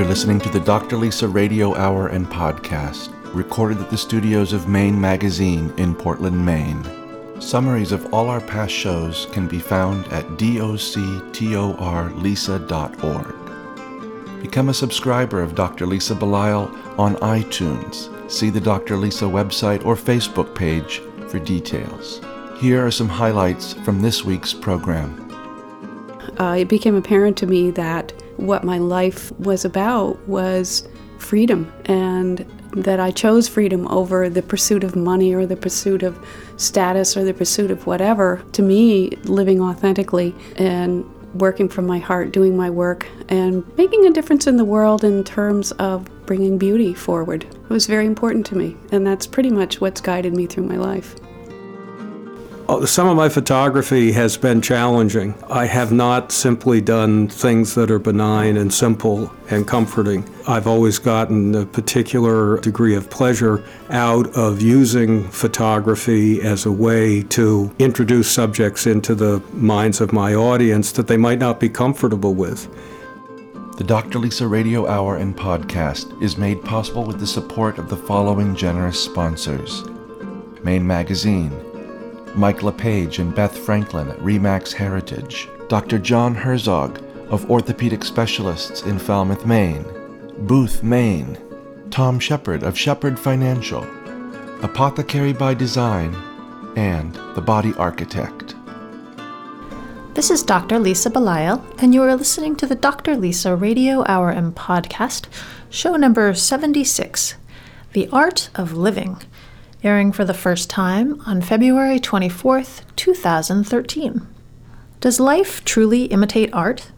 You're listening to the Dr. Lisa Radio Hour and Podcast, recorded at the studios of Maine Magazine in Portland, Maine. Summaries of all our past shows can be found at doctorlisa.org. Become a subscriber of Dr. Lisa Belisle on iTunes. See the Dr. Lisa website or Facebook page for details. Here are some highlights from this week's program. Uh, it became apparent to me that what my life was about was freedom and that I chose freedom over the pursuit of money or the pursuit of status or the pursuit of whatever. To me, living authentically and working from my heart, doing my work, and making a difference in the world in terms of bringing beauty forward was very important to me. And that's pretty much what's guided me through my life. Oh, some of my photography has been challenging. I have not simply done things that are benign and simple and comforting. I've always gotten a particular degree of pleasure out of using photography as a way to introduce subjects into the minds of my audience that they might not be comfortable with. The Dr. Lisa Radio Hour and Podcast is made possible with the support of the following generous sponsors Maine Magazine Mike LePage and Beth Franklin at Remax Heritage, Dr. John Herzog of Orthopedic Specialists in Falmouth, Maine, Booth, Maine, Tom Shepard of Shepard Financial, Apothecary by Design, and The Body Architect. This is Dr. Lisa Belisle, and you are listening to the Dr. Lisa Radio Hour and Podcast, show number 76 The Art of Living airing for the first time on February 24th, 2013. Does life truly imitate art?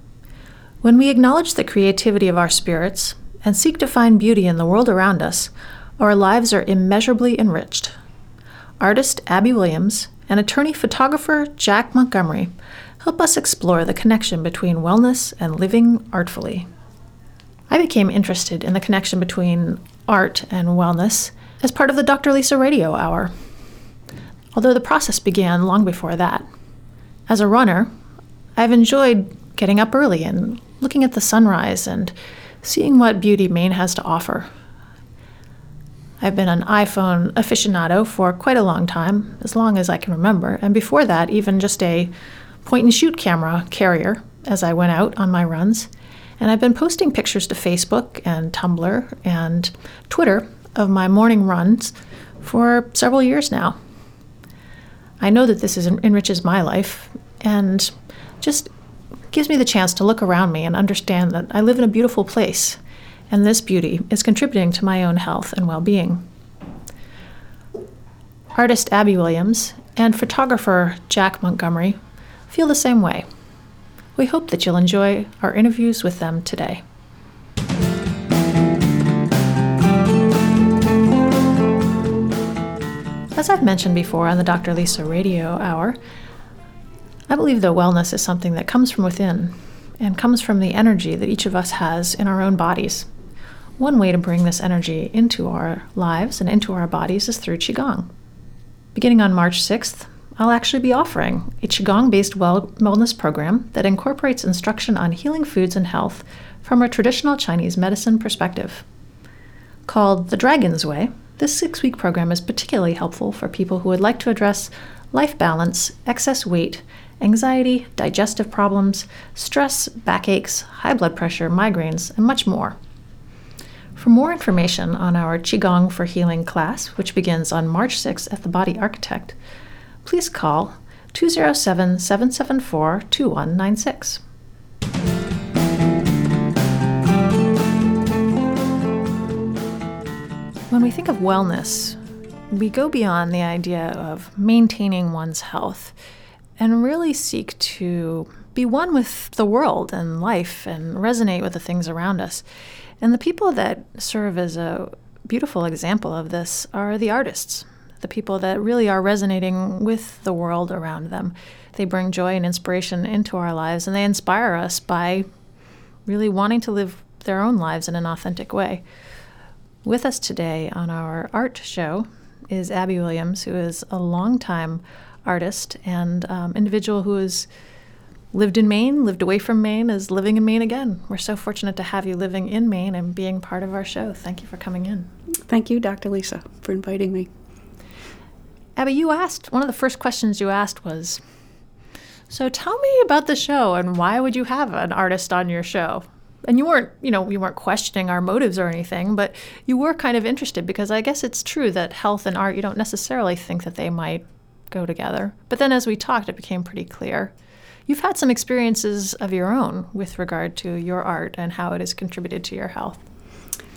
When we acknowledge the creativity of our spirits and seek to find beauty in the world around us, our lives are immeasurably enriched. Artist Abby Williams and attorney photographer Jack Montgomery help us explore the connection between wellness and living artfully. I became interested in the connection between art and wellness as part of the Dr. Lisa Radio Hour, although the process began long before that. As a runner, I've enjoyed getting up early and looking at the sunrise and seeing what beauty Maine has to offer. I've been an iPhone aficionado for quite a long time, as long as I can remember, and before that, even just a point and shoot camera carrier as I went out on my runs. And I've been posting pictures to Facebook and Tumblr and Twitter of my morning runs for several years now. I know that this is, enriches my life and just gives me the chance to look around me and understand that I live in a beautiful place, and this beauty is contributing to my own health and well being. Artist Abby Williams and photographer Jack Montgomery feel the same way. We hope that you'll enjoy our interviews with them today. As I've mentioned before on the Dr. Lisa Radio Hour, I believe that wellness is something that comes from within and comes from the energy that each of us has in our own bodies. One way to bring this energy into our lives and into our bodies is through Qigong. Beginning on March 6th, I'll actually be offering a Qigong based wellness program that incorporates instruction on healing foods and health from a traditional Chinese medicine perspective. Called the Dragon's Way, this six week program is particularly helpful for people who would like to address life balance, excess weight, anxiety, digestive problems, stress, backaches, high blood pressure, migraines, and much more. For more information on our Qigong for Healing class, which begins on March 6th at the Body Architect, please call 207 774 2196. When we think of wellness, we go beyond the idea of maintaining one's health and really seek to be one with the world and life and resonate with the things around us. And the people that serve as a beautiful example of this are the artists, the people that really are resonating with the world around them. They bring joy and inspiration into our lives and they inspire us by really wanting to live their own lives in an authentic way. With us today on our art show is Abby Williams, who is a longtime artist and um, individual has lived in Maine, lived away from Maine, is living in Maine again. We're so fortunate to have you living in Maine and being part of our show. Thank you for coming in. Thank you, Dr. Lisa, for inviting me. Abby, you asked, one of the first questions you asked was, so tell me about the show and why would you have an artist on your show? And you weren't, you know, you weren't questioning our motives or anything, but you were kind of interested because I guess it's true that health and art, you don't necessarily think that they might go together. But then as we talked, it became pretty clear. You've had some experiences of your own with regard to your art and how it has contributed to your health.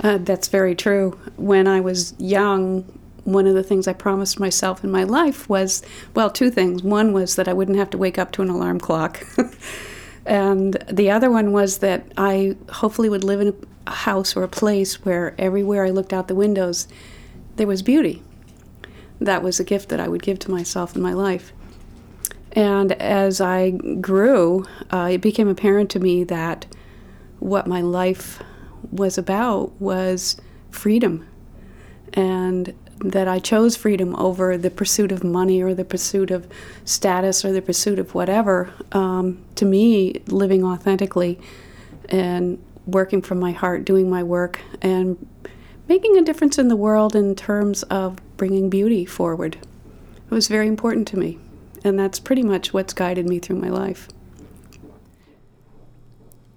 Uh, that's very true. When I was young, one of the things I promised myself in my life was well, two things. One was that I wouldn't have to wake up to an alarm clock. and the other one was that I hopefully would live in a house or a place where everywhere I looked out the windows, there was beauty. That was a gift that I would give to myself in my life. And as I grew, uh, it became apparent to me that what my life was about was freedom. And that I chose freedom over the pursuit of money or the pursuit of status or the pursuit of whatever. Um, to me, living authentically and working from my heart, doing my work, and making a difference in the world in terms of bringing beauty forward. It was very important to me. And that's pretty much what's guided me through my life.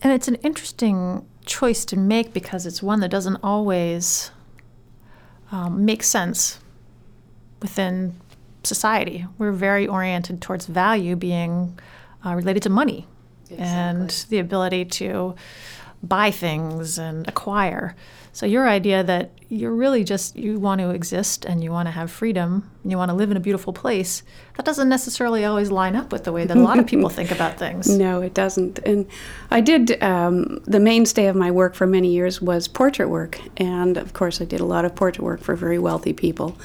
And it's an interesting choice to make because it's one that doesn't always um, make sense within society. We're very oriented towards value being uh, related to money exactly. and the ability to buy things and acquire. So your idea that you're really just you want to exist and you want to have freedom, and you want to live in a beautiful place, that doesn't necessarily always line up with the way that a lot of people think about things. No, it doesn't. And I did um, the mainstay of my work for many years was portrait work, and of course I did a lot of portrait work for very wealthy people.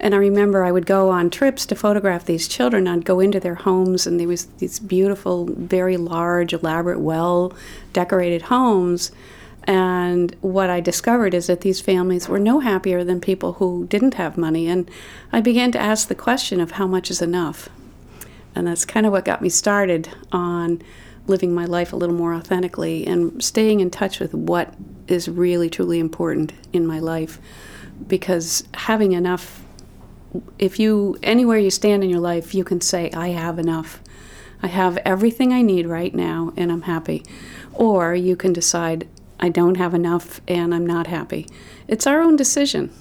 And I remember I would go on trips to photograph these children. I'd go into their homes, and there was these beautiful, very large, elaborate, well decorated homes and what I discovered is that these families were no happier than people who didn't have money. And I began to ask the question of how much is enough. And that's kind of what got me started on living my life a little more authentically and staying in touch with what is really, truly important in my life. Because having enough, if you, anywhere you stand in your life, you can say, I have enough. I have everything I need right now and I'm happy. Or you can decide, I don't have enough and I'm not happy. It's our own decision.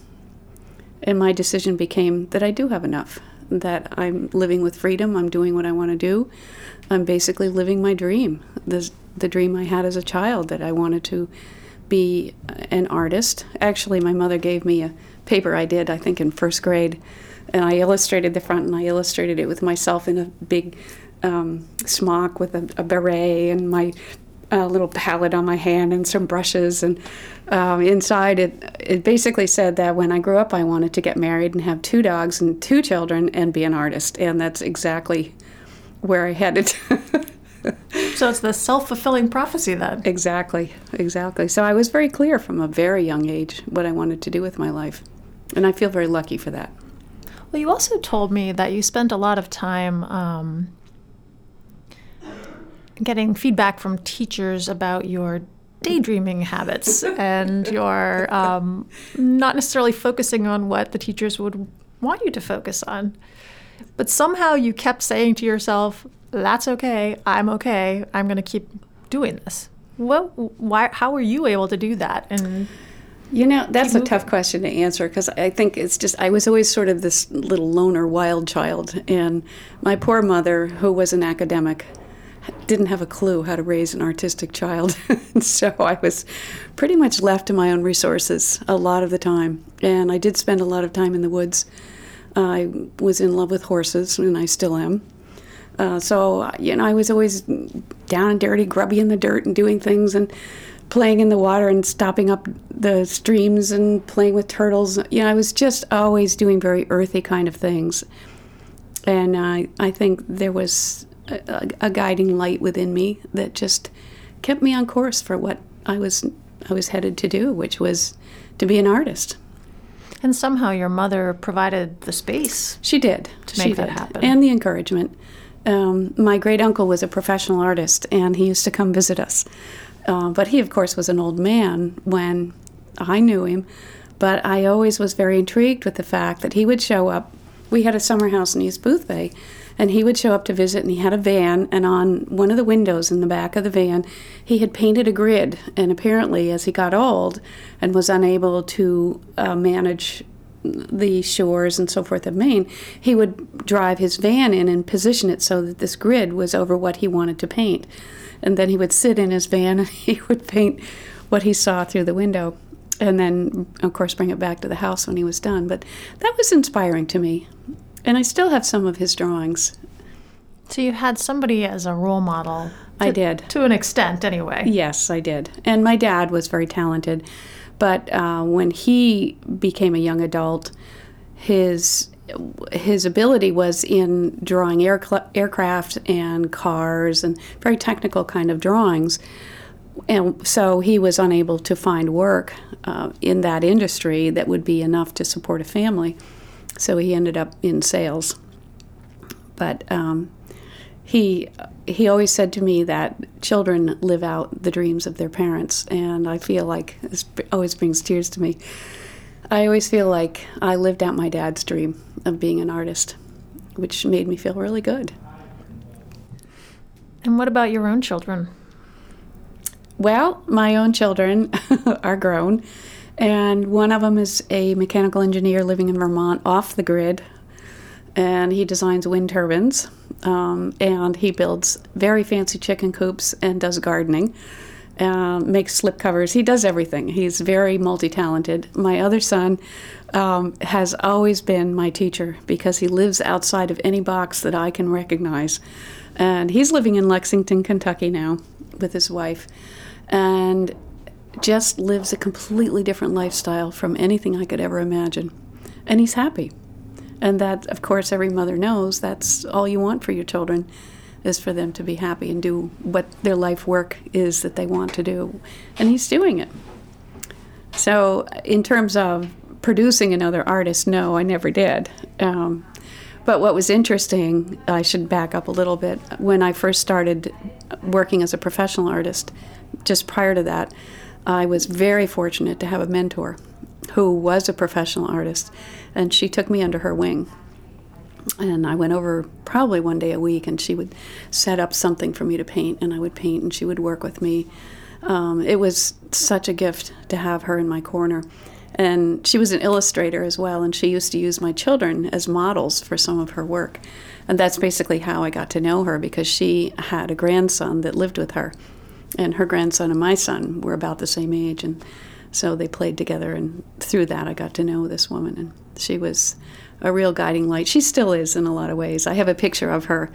And my decision became that I do have enough, that I'm living with freedom, I'm doing what I want to do. I'm basically living my dream, the, the dream I had as a child that I wanted to be an artist. Actually, my mother gave me a paper I did, I think, in first grade, and I illustrated the front and I illustrated it with myself in a big um, smock with a, a, beret and my a little palette on my hand and some brushes. And um, inside, it it basically said that when I grew up, I wanted to get married and have two dogs and two children and be an artist. And that's exactly where I headed. so it's the self fulfilling prophecy then. Exactly, exactly. So I was very clear from a very young age what I wanted to do with my life. And I feel very lucky for that. Well, you also told me that you spent a lot of time um, getting feedback from teachers about your daydreaming habits and your um, not necessarily focusing on what the teachers would want you to focus on. But somehow you kept saying to yourself, that's okay, I'm okay, I'm going to keep doing this. What, why, how were you able to do that? And you know, that's a tough question to answer because I think it's just, I was always sort of this little loner wild child. And my poor mother, who was an academic, didn't have a clue how to raise an artistic child. so I was pretty much left to my own resources a lot of the time. And I did spend a lot of time in the woods. I was in love with horses, and I still am. Uh, so, you know, I was always down and dirty, grubby in the dirt, and doing things and playing in the water and stopping up the streams and playing with turtles. You know, I was just always doing very earthy kind of things. And uh, I think there was a, a, guiding light within me that just kept me on course for what I was I was headed to do, which was to be an artist. And somehow your mother provided the space. She did to make she that did. happen, and the encouragement. Um, my great uncle was a professional artist, and he used to come visit us. Uh, but he, of course, was an old man when I knew him. But I always was very intrigued with the fact that he would show up. We had a summer house in East Boothbay, and he would show up to visit, and he had a van, and on one of the windows in the back of the van, he had painted a grid. And apparently, as he got old and was unable to uh, manage the shores and so forth of Maine, he would drive his van in and position it so that this grid was over what he wanted to paint. And then he would sit in his van and he would paint what he saw through the window. And then, of course, bring it back to the house when he was done. But that was inspiring to me. And I still have some of his drawings. So you had somebody as a role model. I did. To an extent, anyway. Yes, I did. And my dad was very talented. But uh, when he became a young adult, his his ability was in drawing air, aircraft and cars and very technical kind of drawings. And so he was unable to find work uh, in that industry that would be enough to support a family. So he ended up in sales. But um, he he always said to me that children live out the dreams of their parents, and I feel like this always brings tears to me. I always feel like I lived out my dad's dream of being an artist, which made me feel really good. And what about your own children? Well, my own children are grown, and one of them is a mechanical engineer living in Vermont off the grid, and he designs wind turbines um, and he builds very fancy chicken coops and does gardening. Uh, makes slip covers. He does everything. He's very multi talented. My other son um, has always been my teacher because he lives outside of any box that I can recognize. And he's living in Lexington, Kentucky now with his wife and just lives a completely different lifestyle from anything I could ever imagine. And he's happy. And that, of course, every mother knows that's all you want for your children is for them to be happy and do what their life work is that they want to do. And he's doing it. So, in terms of producing another artist, no, I never did. Um, but what was interesting, I should back up a little bit. When I first started working as a professional artist, just prior to that, I was very fortunate to have a mentor who was a professional artist, and she took me under her wing. And I went over probably one day a week, and she would set up something for me to paint, and I would paint, and she would work with me. Um, it was such a gift to have her in my corner. And she was an illustrator as well, and she used to use my children as models for some of her work. And that's basically how I got to know her because she had a grandson that lived with her. And her grandson and my son were about the same age. And so they played together, and through that, I got to know this woman, and she was a real guiding light. She still is in a lot of ways. I have a picture of her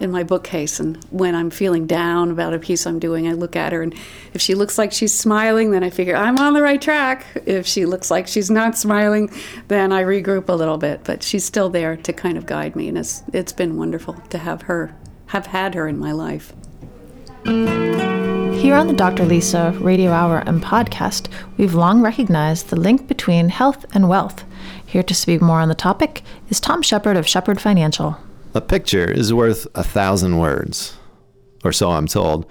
in my bookcase, and when I'm feeling down about a piece I'm doing, I look at her, and if she looks like she's smiling, then I figure I'm on the right track. If she looks like she's not smiling, then I regroup a little bit. But she's still there to kind of guide me, and it's it's been wonderful to have her, have had her in my life. Here on the Dr. Lisa Radio Hour and podcast, we've long recognized the link between health and wealth. Here to speak more on the topic is Tom Shepard of Shepard Financial. A picture is worth a thousand words, or so I'm told.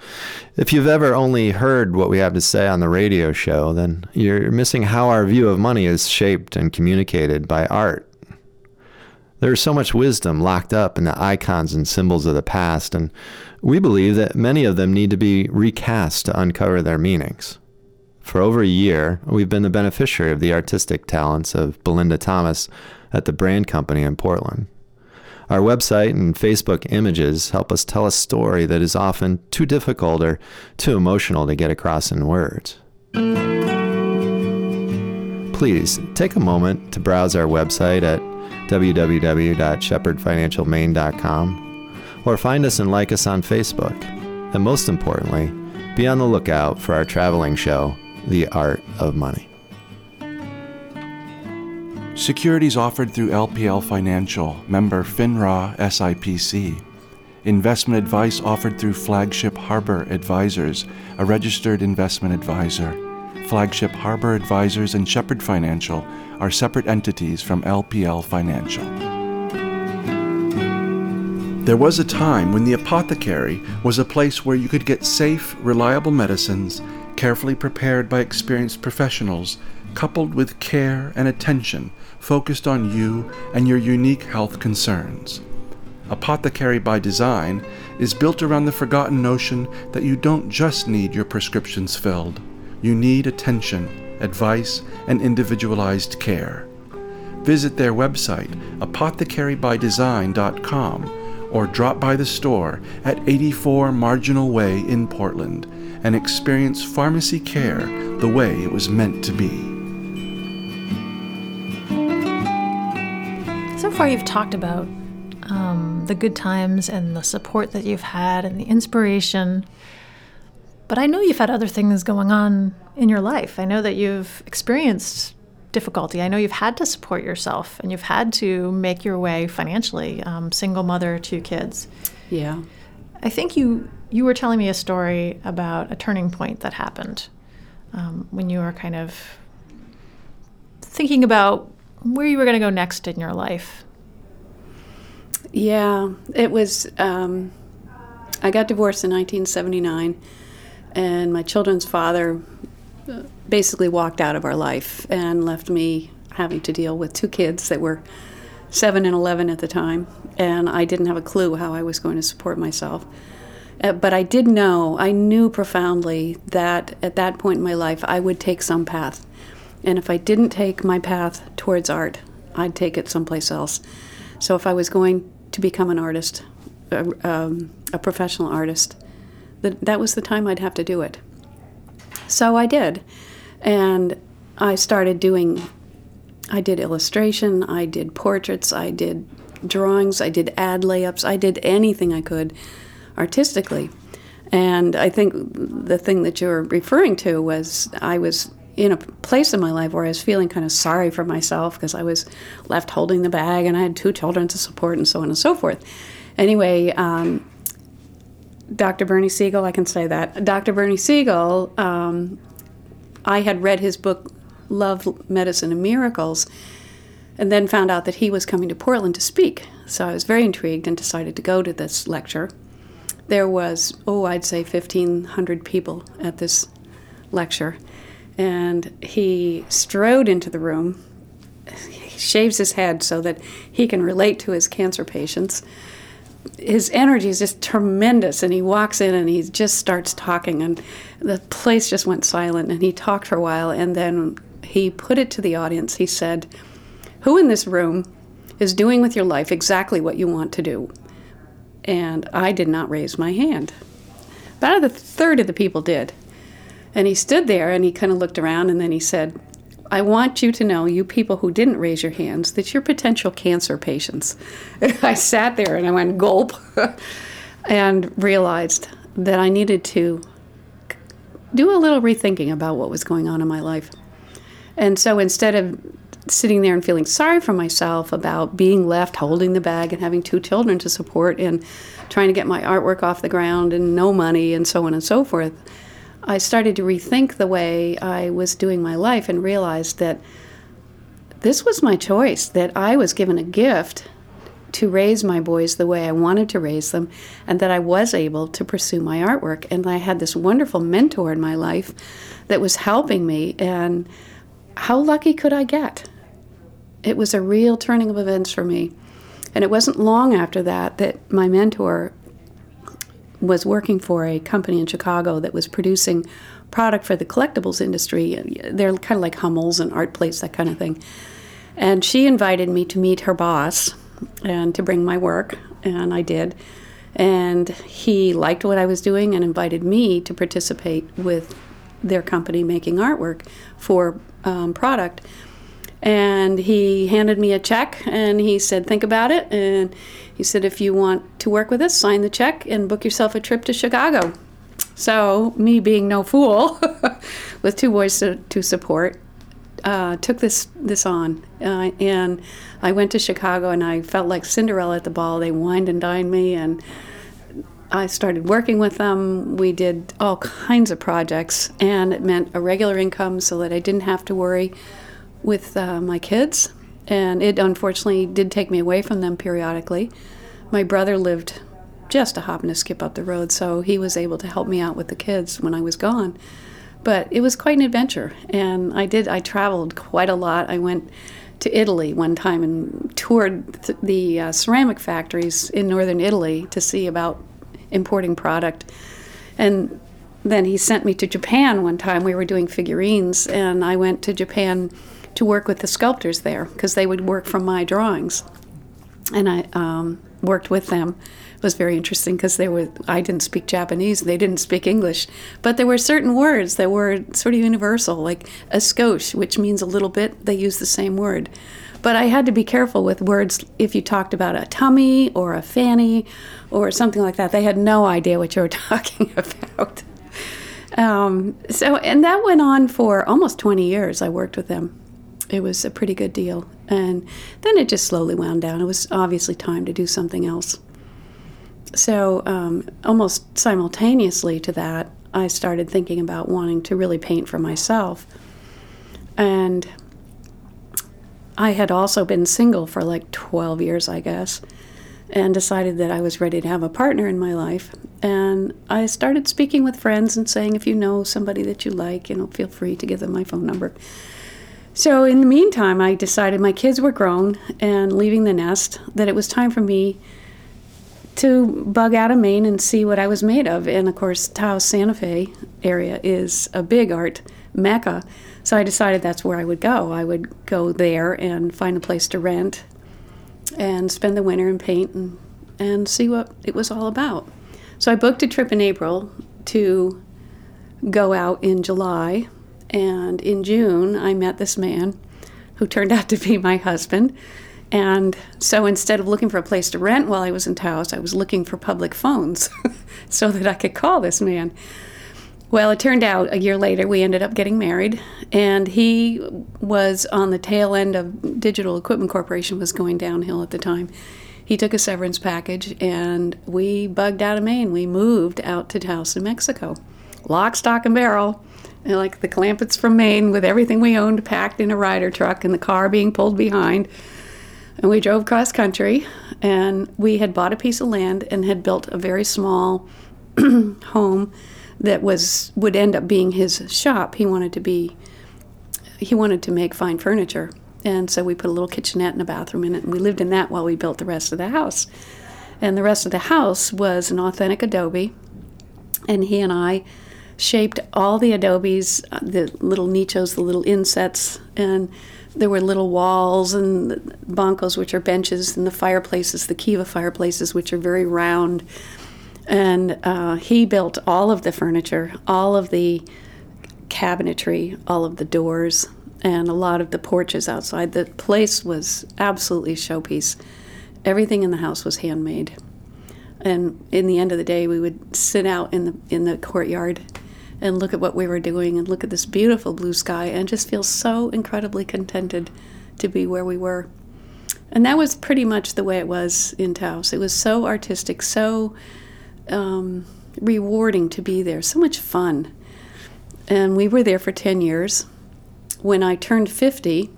If you've ever only heard what we have to say on the radio show, then you're missing how our view of money is shaped and communicated by art there is so much wisdom locked up in the icons and symbols of the past, and we believe that many of them need to be recast to uncover their meanings. For over a year, we've been the beneficiary of the artistic talents of Belinda Thomas at the Brand Company in Portland. Our website and Facebook images help us tell a story that is often too difficult or too emotional to get across in words. Please take a moment to browse our website at www.shepardfinancialmaine.com, or find us and like us on Facebook. And most importantly, be on the lookout for our traveling show, The Art of Money. Securities offered through LPL Financial, member FINRA SIPC. Investment advice offered through Flagship Harbor Advisors, a registered investment advisor. Flagship Harbor Advisors and Shepard Financial are separate entities from LPL Financial. There was a time when the apothecary was a place where you could get safe, reliable medicines, carefully prepared by experienced professionals, coupled with care and attention focused on you and your unique health concerns. Apothecary by Design is built around the forgotten notion that you don't just need your prescriptions filled, you need attention, advice, and individualized care. Visit their website, apothecarybydesign.com, or drop by the store at 84 Marginal Way in Portland and experience pharmacy care the way it was meant to be. So far, you've talked about um, the good times and the support that you've had and the inspiration. But I know you've had other things going on in your life. I know that you've experienced difficulty. I know you've had to support yourself and you've had to make your way financially. Um, single mother, two kids. Yeah. I think you you were telling me a story about a turning point that happened um, when you were kind of thinking about where you were going to go next in your life. Yeah, it was. Um, I got divorced in 1979, and my children's father basically walked out of our life and left me having to deal with two kids that were seven and 11 at the time, and I didn't have a clue how I was going to support myself. Uh, but I did know, I knew profoundly that at that point in my life, I would take some path. And if I didn't take my path towards art, I'd take it someplace else. So if I was going to become an artist, um, a professional artist, that, that was the time I'd have to do it. So I did. And I started doing, I did illustration, I did portraits, I did drawings, I did ad layups, I did anything I could artistically. And I think the thing that you're referring to was I was in a place in my life where I was feeling kind of sorry for myself because I was left holding the bag and I had two children to support and so on and so forth. Anyway, um, Dr. Bernie Siegel, I can say that. Dr. Bernie Siegel, um, I had read his book, Love, Medicine, and Miracles, and then found out that he was coming to Portland to speak. So I was very intrigued and decided to go to this lecture. There was, oh, I'd say 1,500 people at this lecture and he strode into the room. He shaves his head so that he can relate to his cancer patients. His energy is just tremendous, and he walks in and he just starts talking, and the place just went silent. And he talked for a while, and then he put it to the audience. He said, Who in this room is doing with your life exactly what you want to do? And I did not raise my hand. About a third of the people did. And he stood there and he kind of looked around and then he said, I want you to know, you people who didn't raise your hands, that you're potential cancer patients. I sat there and I went gulp and realized that I needed to do a little rethinking about what was going on in my life. And so instead of sitting there and feeling sorry for myself about being left holding the bag and having two children to support and trying to get my artwork off the ground and no money and so on and so forth, I started to rethink the way I was doing my life and realized that this was my choice, that I was given a gift to raise my boys the way I wanted to raise them, and that I was able to pursue my artwork. And I had this wonderful mentor in my life that was helping me, and how lucky could I get? It was a real turning of events for me. And it wasn't long after that that my mentor was working for a company in Chicago that was producing product for the collectibles industry. They're kind of like Hummels and art plates, that kind of thing. And she invited me to meet her boss and to bring my work, and I did. And he liked what I was doing and invited me to participate with their company making artwork for um, product. And he handed me a check and he said, Think about it. And he said, If you want to work with us, sign the check and book yourself a trip to Chicago. So, me being no fool, with two boys to, to support, uh, took this this on, uh, and I went to Chicago, and I felt like Cinderella at the ball. They wined and dined me, and I started working with them. We did all kinds of projects, and it meant a regular income so that I didn't have to worry with uh, my kids. And it unfortunately did take me away from them periodically. my brother lived just a hop and a skip up the road, so he was able to help me out with the kids when I was gone. But it was quite an adventure, and I did. I traveled quite a lot. I went to Italy one time and toured th- the uh, ceramic factories in northern Italy to see about importing product. And then he sent me to Japan one time. We were doing figurines, and I went to Japan to work with the sculptors there because they would work from my drawings. And I um, worked with them. It was very interesting because they were I didn't speak Japanese, they didn't speak English, but there were certain words that were sort of universal, like a skosh, which means a little bit. They use the same word. But I had to be careful with words if you talked about a tummy or a fanny or something like that. They had no idea what you were talking about. Um, so, and that went on for almost 20 years. I worked with them. It was a pretty good deal. And then it just slowly wound down. It was obviously time to do something else. So, um, almost simultaneously to that, I started thinking about wanting to really paint for myself. And I had also been single for like 12 years, I guess, and decided that I was ready to have a partner in my life. And I started speaking with friends and saying, if you know somebody that you like, you know, feel free to give them my phone number. So, in the meantime, I decided my kids were grown and leaving the nest, that it was time for me to bug out of Maine and see what I was made of. And of course, Taos Santa Fe area is a big art mecca. So I decided that's where I would go. I would go there and find a place to rent and spend the winter and paint and, and see what it was all about. So I booked a trip in April to go out in July. And in June, I met this man who turned out to be my husband. And so instead of looking for a place to rent while I was in Taos, I was looking for public phones so that I could call this man. Well, it turned out a year later we ended up getting married, and he was on the tail end of Digital Equipment Corporation was going downhill at the time. He took a severance package, and we bugged out of Maine. We moved out to Taos, New Mexico, lock, stock, and barrel, like the Clampetts from Maine, with everything we owned packed in a Ryder truck and the car being pulled behind. And we drove cross country, and we had bought a piece of land and had built a very small home that was would end up being his shop. He wanted to be he wanted to make fine furniture. And so we put a little kitchenette and a bathroom in it, and we lived in that while we built the rest of the house. And the rest of the house was an authentic adobe. And he and I shaped all the adobes, uh, the little nichos, the little insets, and there were little walls and bancos, which are benches, and the fireplaces, the kiva fireplaces, which are very round. And uh, he built all of the furniture, all of the cabinetry, all of the doors, and a lot of the porches outside. The place was absolutely showpiece. Everything in the house was handmade. And in the end of the day, we would sit out in the in the courtyard and look at what we were doing and look at this beautiful blue sky and just feel so incredibly contented to be where we were. And that was pretty much the way it was in Taos. It was so artistic, so um, rewarding to be there, so much fun. And we were there for 10 years. When I turned 50,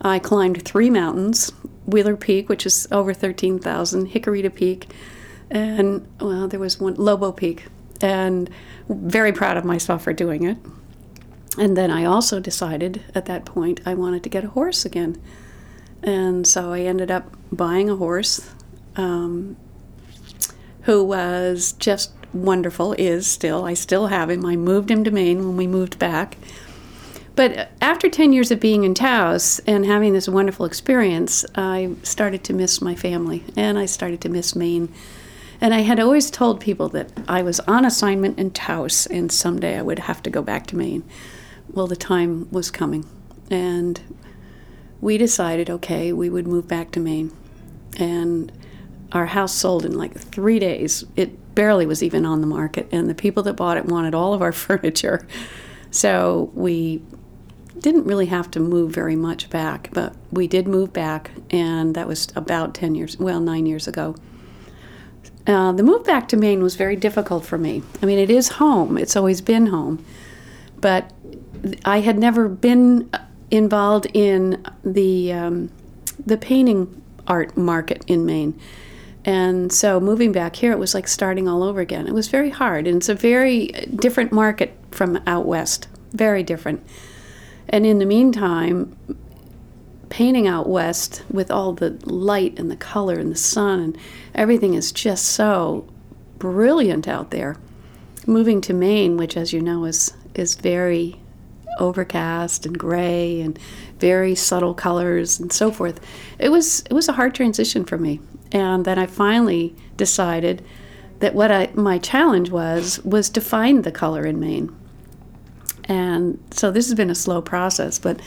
I climbed three mountains Wheeler Peak, which is over 13,000, Jicarita Peak, and, well, there was one, Lobo Peak. And very proud of myself for doing it. And then I also decided at that point I wanted to get a horse again. And so I ended up buying a horse um, who was just wonderful, is still. I still have him. I moved him to Maine when we moved back. But after 10 years of being in Taos and having this wonderful experience, I started to miss my family and I started to miss Maine. And I had always told people that I was on assignment in Taos and someday I would have to go back to Maine. Well, the time was coming. And we decided, okay, we would move back to Maine. And our house sold in like three days. It barely was even on the market. And the people that bought it wanted all of our furniture. So we didn't really have to move very much back, but we did move back. And that was about 10 years, well, nine years ago. Uh, the move back to Maine was very difficult for me. I mean, it is home, it's always been home. But I had never been involved in the, um, the painting art market in Maine. And so moving back here, it was like starting all over again. It was very hard, and it's a very different market from out west, very different. And in the meantime, painting out west with all the light and the color and the sun and everything is just so brilliant out there. Moving to Maine, which, as you know, is is very overcast and gray and very subtle colors and so forth. It was it was a hard transition for me, and then I finally decided that what I my challenge was was to find the color in Maine. And so this has been a slow process, but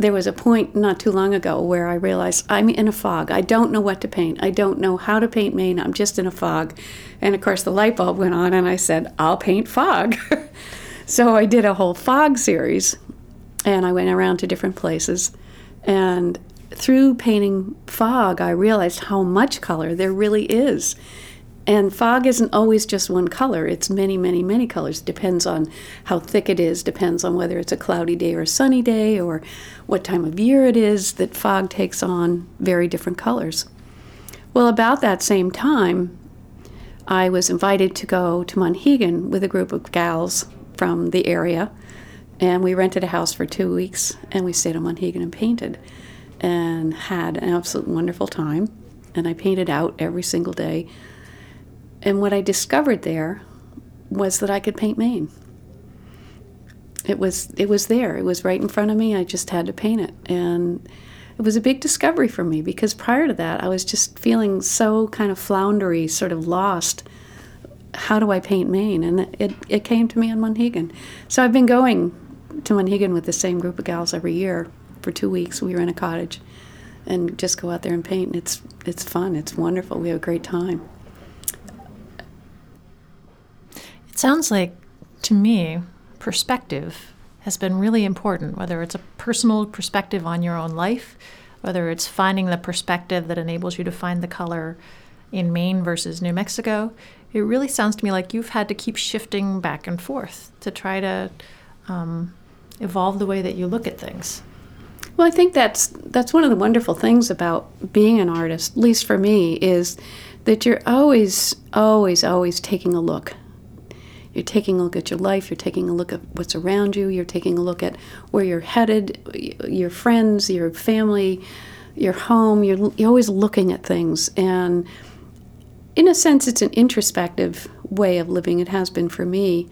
there was a point not too long ago where I realized I'm in a fog. I don't know what to paint. I don't know how to paint Maine. I'm just in a fog. And of course, the light bulb went on, and I said, I'll paint fog. so I did a whole fog series, and I went around to different places. And through painting fog, I realized how much color there really is. And fog isn't always just one color, it's many, many, many colors. It depends on how thick it is, depends on whether it's a cloudy day or a sunny day or what time of year it is that fog takes on very different colors. Well, about that same time, I was invited to go to Monhegan with a group of gals from the area, and we rented a house for two weeks and we stayed on Monhegan and painted and had an absolute wonderful time. And I painted out every single day and what I discovered there was that I could paint Maine. It was it was there. It was right in front of me. I just had to paint it. And it was a big discovery for me because prior to that I was just feeling so kind of floundery, sort of lost. How do I paint Maine? And it, it came to me on Monhegan. So I've been going to Monhegan with the same group of gals every year for two weeks. We in a cottage and just go out there and paint. And it's it's fun. It's wonderful. We have a great time. Sounds like, to me, perspective has been really important, whether it's a personal perspective on your own life, whether it's finding the perspective that enables you to find the color in Maine versus New Mexico. It really sounds to me like you've had to keep shifting back and forth to try to um, evolve the way that you look at things. Well, I think that's that's one of the wonderful things about being an artist, at least for me, is that you're always, always, always taking a look you're taking a look at your life, you're taking a look at what's around you, you're taking a look at where you're headed, your friends, your family, your home. You're, you're always looking at things. And in a sense, it's an introspective way of living. It has been for me.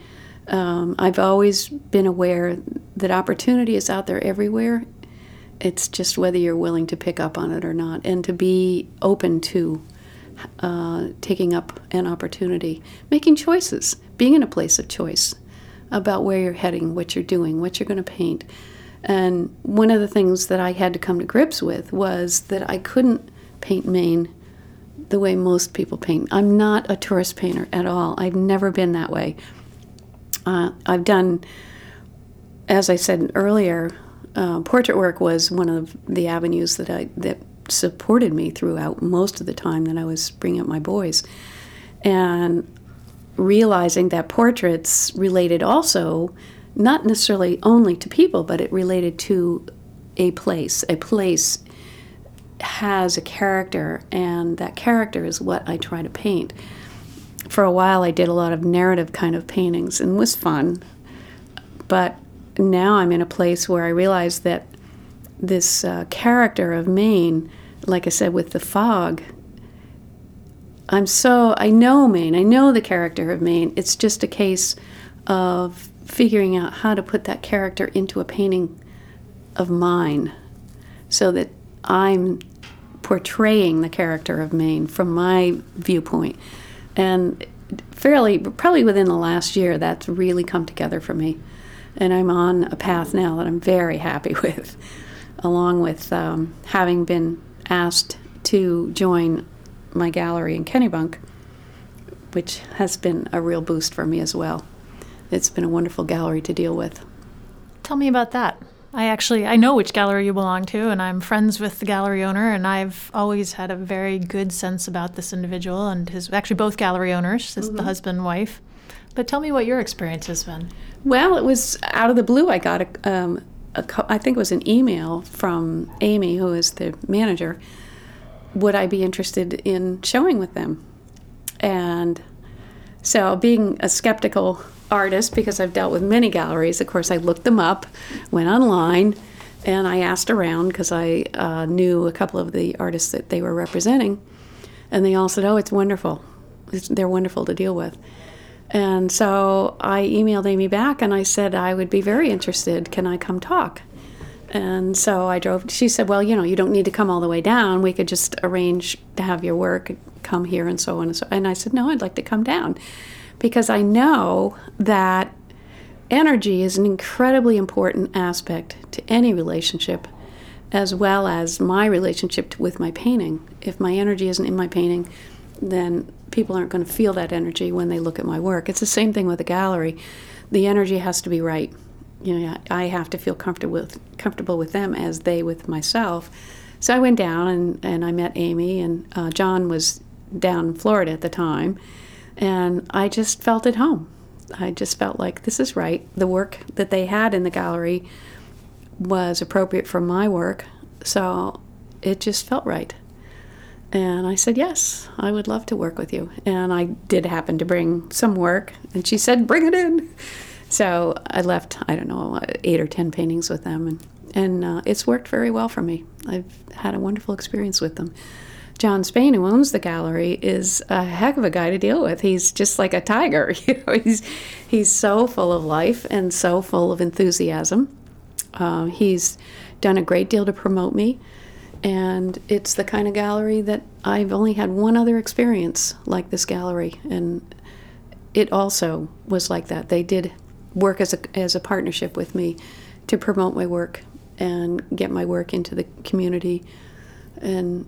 Um, I've always been aware that opportunity is out there everywhere. It's just whether you're willing to pick up on it or not and to be open to uh, taking up an opportunity, making choices, being in a place of choice about where you're heading, what you're doing, what you're going to paint. And one of the things that I had to come to grips with was that I couldn't paint Maine the way most people paint. I'm not a tourist painter at all. I've never been that way. Uh, I've done, as I said earlier, uh, portrait work was one of the avenues that I that supported me throughout most of the time that I was bringing up my boys. And realizing that portraits related also not necessarily only to people, but it related to a place. A place has a character, and that character is what I try to paint. For a while, I did a lot of narrative kind of paintings and was fun, but now I'm in a place where I realize that this uh, character of Maine, like I said, with the fog, I'm so, I know Maine, I know the character of Maine. It's just a case of figuring out how to put that character into a painting of mine so that I'm portraying the character of Maine from my viewpoint. And fairly, probably within the last year, that's really come together for me. And I'm on a path now that I'm very happy with, along with um, having been asked to join my gallery in Kennebunk, which has been a real boost for me as well. It's been a wonderful gallery to deal with. Tell me about that. I actually I know which gallery you belong to and I'm friends with the gallery owner and I've always had a very good sense about this individual and his actually both gallery owners, mm-hmm. the husband and wife. But tell me what your experience has been. Well, it was out of the blue. I got a, um, a I think it was an email from Amy, who is the manager, would I be interested in showing with them? And so, being a skeptical artist, because I've dealt with many galleries, of course, I looked them up, went online, and I asked around because I uh, knew a couple of the artists that they were representing, and they all said, "Oh, it's wonderful. It's, they're wonderful to deal with." And so I emailed Amy back and I said I would be very interested. Can I come talk? And so I drove. She said, "Well, you know, you don't need to come all the way down. We could just arrange to have your work come here and so on and so." And I said, "No, I'd like to come down because I know that energy is an incredibly important aspect to any relationship, as well as my relationship with my painting. If my energy isn't in my painting, then people aren't going to feel that energy when they look at my work. It's the same thing with a gallery. The energy has to be right. You know, I have to feel comfortable with comfortable with them as they with myself. So I went down and, and I met Amy and uh, John was down in Florida at the time, and I just felt at home. I just felt like this is right. The work that they had in the gallery was appropriate for my work, so it just felt right. And I said, Yes, I would love to work with you. And I did happen to bring some work, and she said, Bring it in. So I left, I don't know, eight or 10 paintings with them, and, and uh, it's worked very well for me. I've had a wonderful experience with them. John Spain, who owns the gallery, is a heck of a guy to deal with. He's just like a tiger. You know, he's he's so full of life and so full of enthusiasm. Uh, he's done a great deal to promote me, and it's the kind of gallery that I've only had one other experience like this gallery, and it also was like that. They did work as a as a partnership with me to promote my work and get my work into the community, and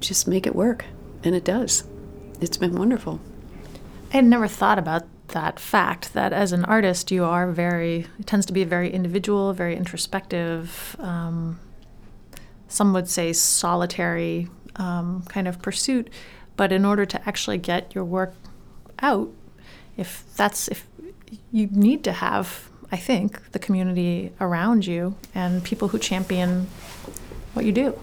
just make it work. And it does. It's been wonderful. I had never thought about that fact that as an artist, you are very, it tends to be a very individual, very introspective, um, some would say solitary um, kind of pursuit. But in order to actually get your work out, if that's, if you need to have, I think, the community around you and people who champion what you do.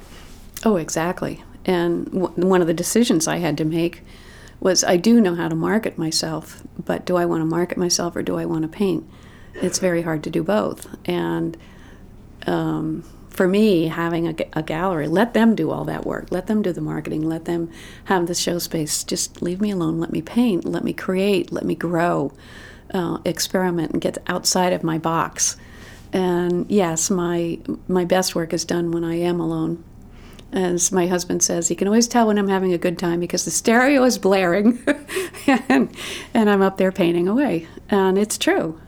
Oh, exactly. And w- one of the decisions I had to make was I do know how to market myself, but do I want to market myself or do I want to paint? It's very hard to do both. And um, for me, having a, a, gallery, let them do all that work. Let them do the marketing. Let them have the show space. Just leave me alone. Let me paint. Let me create. Let me grow, uh, experiment, and get outside of my box. And yes, my my best work is done when I am alone as my husband says, he can always tell when I'm having a good time because the stereo is blaring and, and I'm up there painting away. And it's true.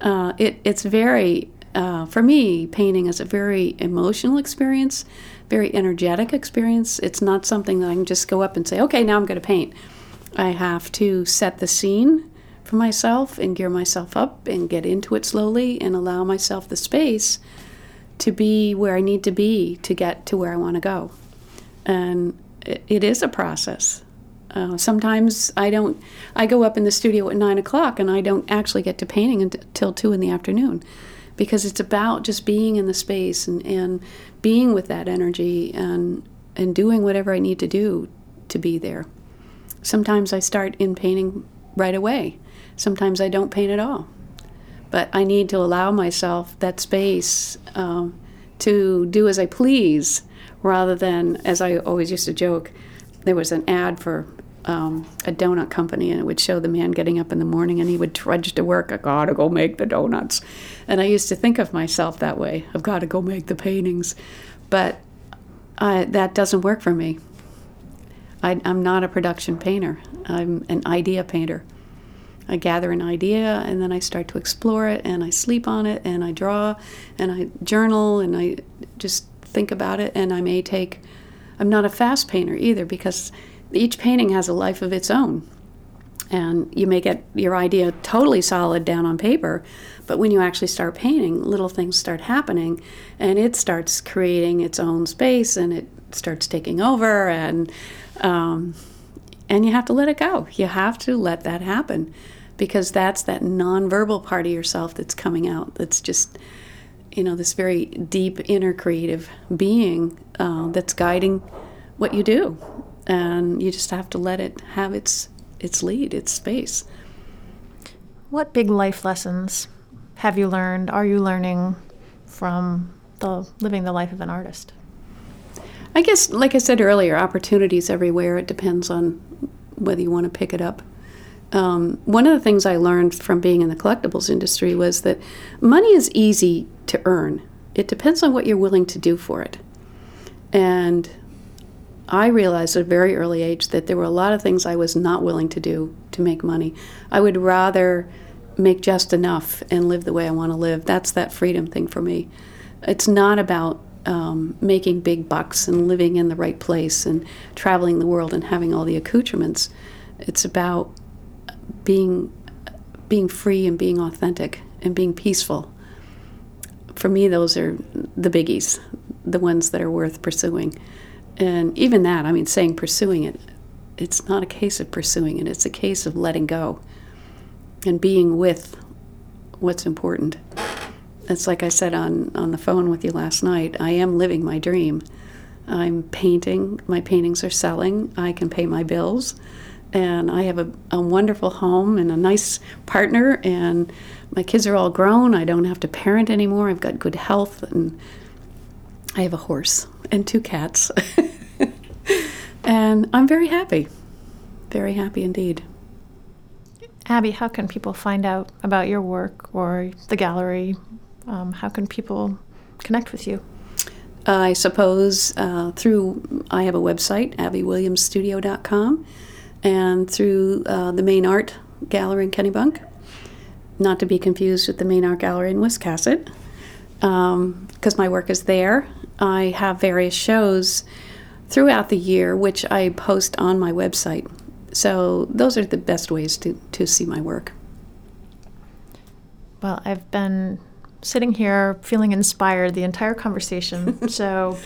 Uh, it, it's very, uh, for me, painting is a very emotional experience, very energetic experience. It's not something that I can just go up and say, okay, now I'm going to paint. I have to set the scene for myself and gear myself up and get into it slowly and allow myself the space to be where I need to be to get to where I want to go. And it, it is a process. Uh, sometimes I don't, I go up in the studio at nine o'clock and I don't actually get to painting until two in the afternoon because it's about just being in the space and, and being with that energy and, and doing whatever I need to do to be there. Sometimes I start in painting right away. Sometimes I don't paint at all but I need to allow myself that space um, to do as I please rather than, as I always used to joke, there was an ad for um, a donut company and it would show the man getting up in the morning and he would trudge to work. I gotta go make the donuts. And I used to think of myself that way I've gotta go make the paintings. But I, that doesn't work for me. I, I'm not a production painter, I'm an idea painter. I gather an idea and then I start to explore it and I sleep on it and I draw and I journal and I just think about it and I may take I'm not a fast painter either because each painting has a life of its own. And you may get your idea totally solid down on paper, but when you actually start painting, little things start happening and it starts creating its own space and it starts taking over and um, and you have to let it go. You have to let that happen because that's that nonverbal part of yourself that's coming out. That's just, you know, this very deep inner creative being uh, that's guiding what you do, and you just have to let it have its its lead, its space. What big life lessons have you learned? Are you learning from the living the life of an artist? I guess, like I said earlier, opportunities everywhere. It depends on whether you want to pick it up. Um, one of the things I learned from being in the collectibles industry was that money is easy to earn. It depends on what you're willing to do for it. And I realized at a very early age that there were a lot of things I was not willing to do to make money. I would rather make just enough and live the way I want to live. That's that freedom thing for me. It's not about um, making big bucks and living in the right place and traveling the world and having all the accoutrements. It's about being being free and being authentic and being peaceful. For me, those are the biggies, the ones that are worth pursuing. And even that, I mean, saying pursuing it, it's not a case of pursuing it, it's a case of letting go and being with what's important. It's like I said on, on the phone with you last night I am living my dream. I'm painting, my paintings are selling, I can pay my bills, and I have a, a wonderful home and a nice partner, and my kids are all grown. I don't have to parent anymore. I've got good health, and I have a horse and two cats. and I'm very happy. Very happy indeed. Abby, how can people find out about your work or the gallery? Um, how can people connect with you? I suppose uh, through, I have a website, abbywilliamsstudio.com, and through uh, the Maine Art Gallery in Kennebunk, not to be confused with the Maine Art Gallery in Wiscasset, because um, my work is there. I have various shows throughout the year, which I post on my website. So those are the best ways to, to see my work. Well, I've been sitting here feeling inspired the entire conversation. so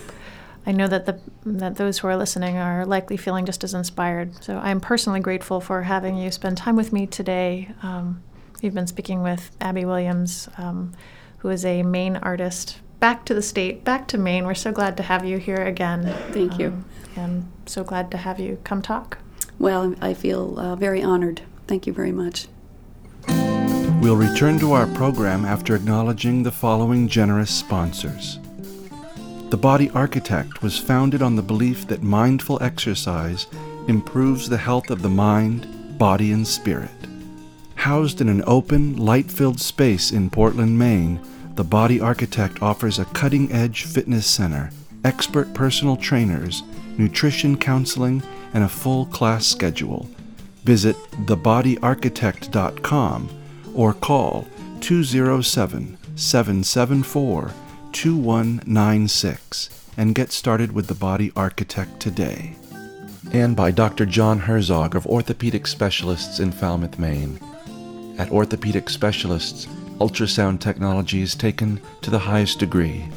I know that the that those who are listening are likely feeling just as inspired. So I'm personally grateful for having you spend time with me today. Um, you've been speaking with Abby Williams, um, who is a Maine artist back to the state, back to Maine. We're so glad to have you here again. Thank um, you. And so glad to have you come talk. Well, I feel uh, very honored. Thank you very much. We'll return to our program after acknowledging the following generous sponsors. The Body Architect was founded on the belief that mindful exercise improves the health of the mind, body, and spirit. Housed in an open, light filled space in Portland, Maine, the Body Architect offers a cutting edge fitness center, expert personal trainers, nutrition counseling, and a full class schedule. Visit thebodyarchitect.com or call 207 774 2196 and get started with the Body Architect today. And by Dr. John Herzog of Orthopedic Specialists in Falmouth, Maine. At Orthopedic Specialists, ultrasound technology is taken to the highest degree.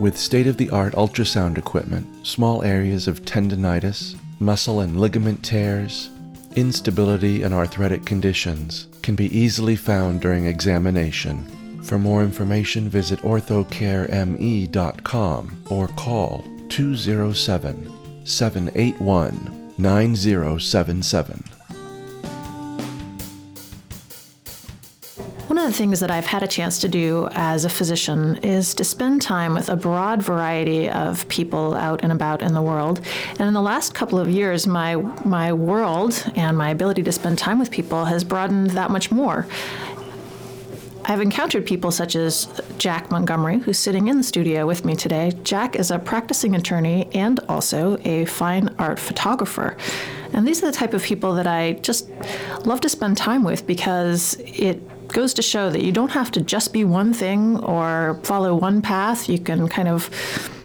With state of the art ultrasound equipment, small areas of tendonitis, muscle and ligament tears, instability, and arthritic conditions can be easily found during examination. For more information, visit orthocareme.com or call 207 781 9077. One of the things that I've had a chance to do as a physician is to spend time with a broad variety of people out and about in the world. And in the last couple of years, my my world and my ability to spend time with people has broadened that much more. I've encountered people such as Jack Montgomery, who's sitting in the studio with me today. Jack is a practicing attorney and also a fine art photographer. And these are the type of people that I just love to spend time with because it goes to show that you don't have to just be one thing or follow one path. You can kind of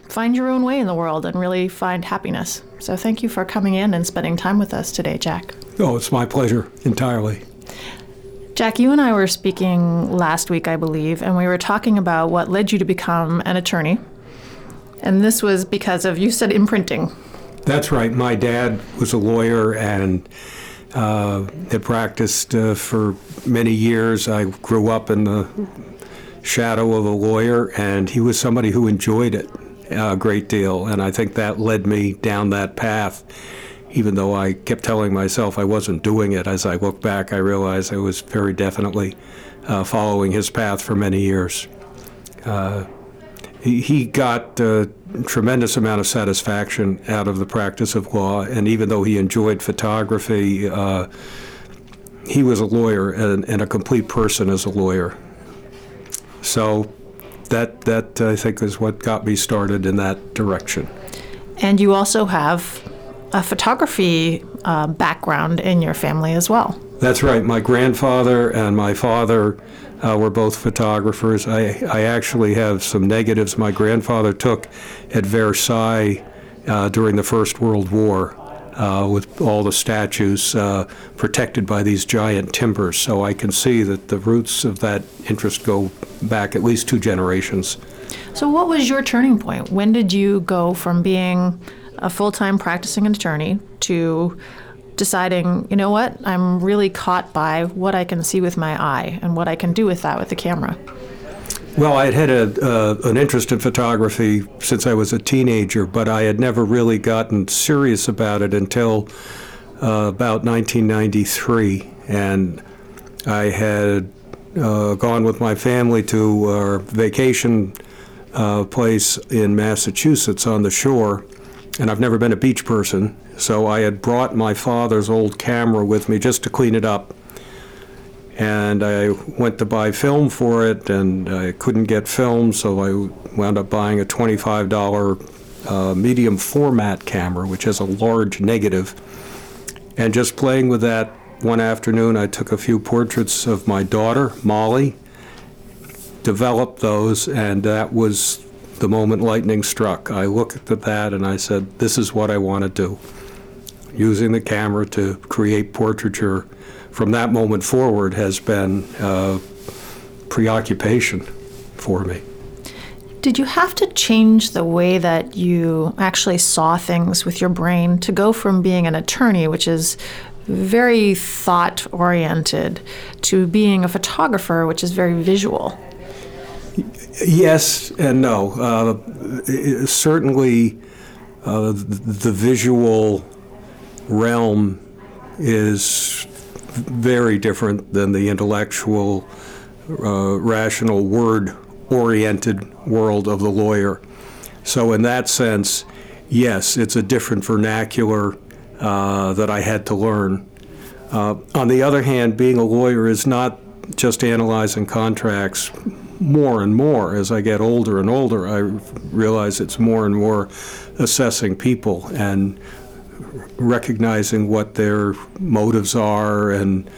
find your own way in the world and really find happiness. So thank you for coming in and spending time with us today, Jack. Oh, it's my pleasure entirely. Jack, you and I were speaking last week, I believe, and we were talking about what led you to become an attorney. And this was because of, you said imprinting. That's right. My dad was a lawyer and uh, had practiced uh, for many years. I grew up in the shadow of a lawyer, and he was somebody who enjoyed it. a great deal, and I think that led me down that path. Even though I kept telling myself I wasn't doing it, as I look back, I realize I was very definitely uh, following his path for many years. Uh, he, he got a tremendous amount of satisfaction out of the practice of law, and even though he enjoyed photography, uh, he was a lawyer and, and a complete person as a lawyer. So that that I think is what got me started in that direction. And you also have a photography uh, background in your family as well. That's right. My grandfather and my father uh, were both photographers. I, I actually have some negatives my grandfather took at Versailles uh, during the First World War. Uh, with all the statues uh, protected by these giant timbers. So I can see that the roots of that interest go back at least two generations. So, what was your turning point? When did you go from being a full time practicing attorney to deciding, you know what, I'm really caught by what I can see with my eye and what I can do with that with the camera? Well, I had had a, uh, an interest in photography since I was a teenager, but I had never really gotten serious about it until uh, about 1993. And I had uh, gone with my family to our vacation uh, place in Massachusetts on the shore. And I've never been a beach person, so I had brought my father's old camera with me just to clean it up. And I went to buy film for it, and I couldn't get film, so I wound up buying a $25 uh, medium format camera, which has a large negative. And just playing with that one afternoon, I took a few portraits of my daughter, Molly, developed those, and that was the moment lightning struck. I looked at that and I said, This is what I want to do. Using the camera to create portraiture from that moment forward has been a preoccupation for me. Did you have to change the way that you actually saw things with your brain to go from being an attorney, which is very thought oriented, to being a photographer, which is very visual? Yes and no. Uh, certainly, uh, the visual realm is very different than the intellectual, uh, rational, word oriented world of the lawyer. So, in that sense, yes, it's a different vernacular uh, that I had to learn. Uh, on the other hand, being a lawyer is not just analyzing contracts. More and more, as I get older and older, I realize it's more and more assessing people and recognizing what their motives are and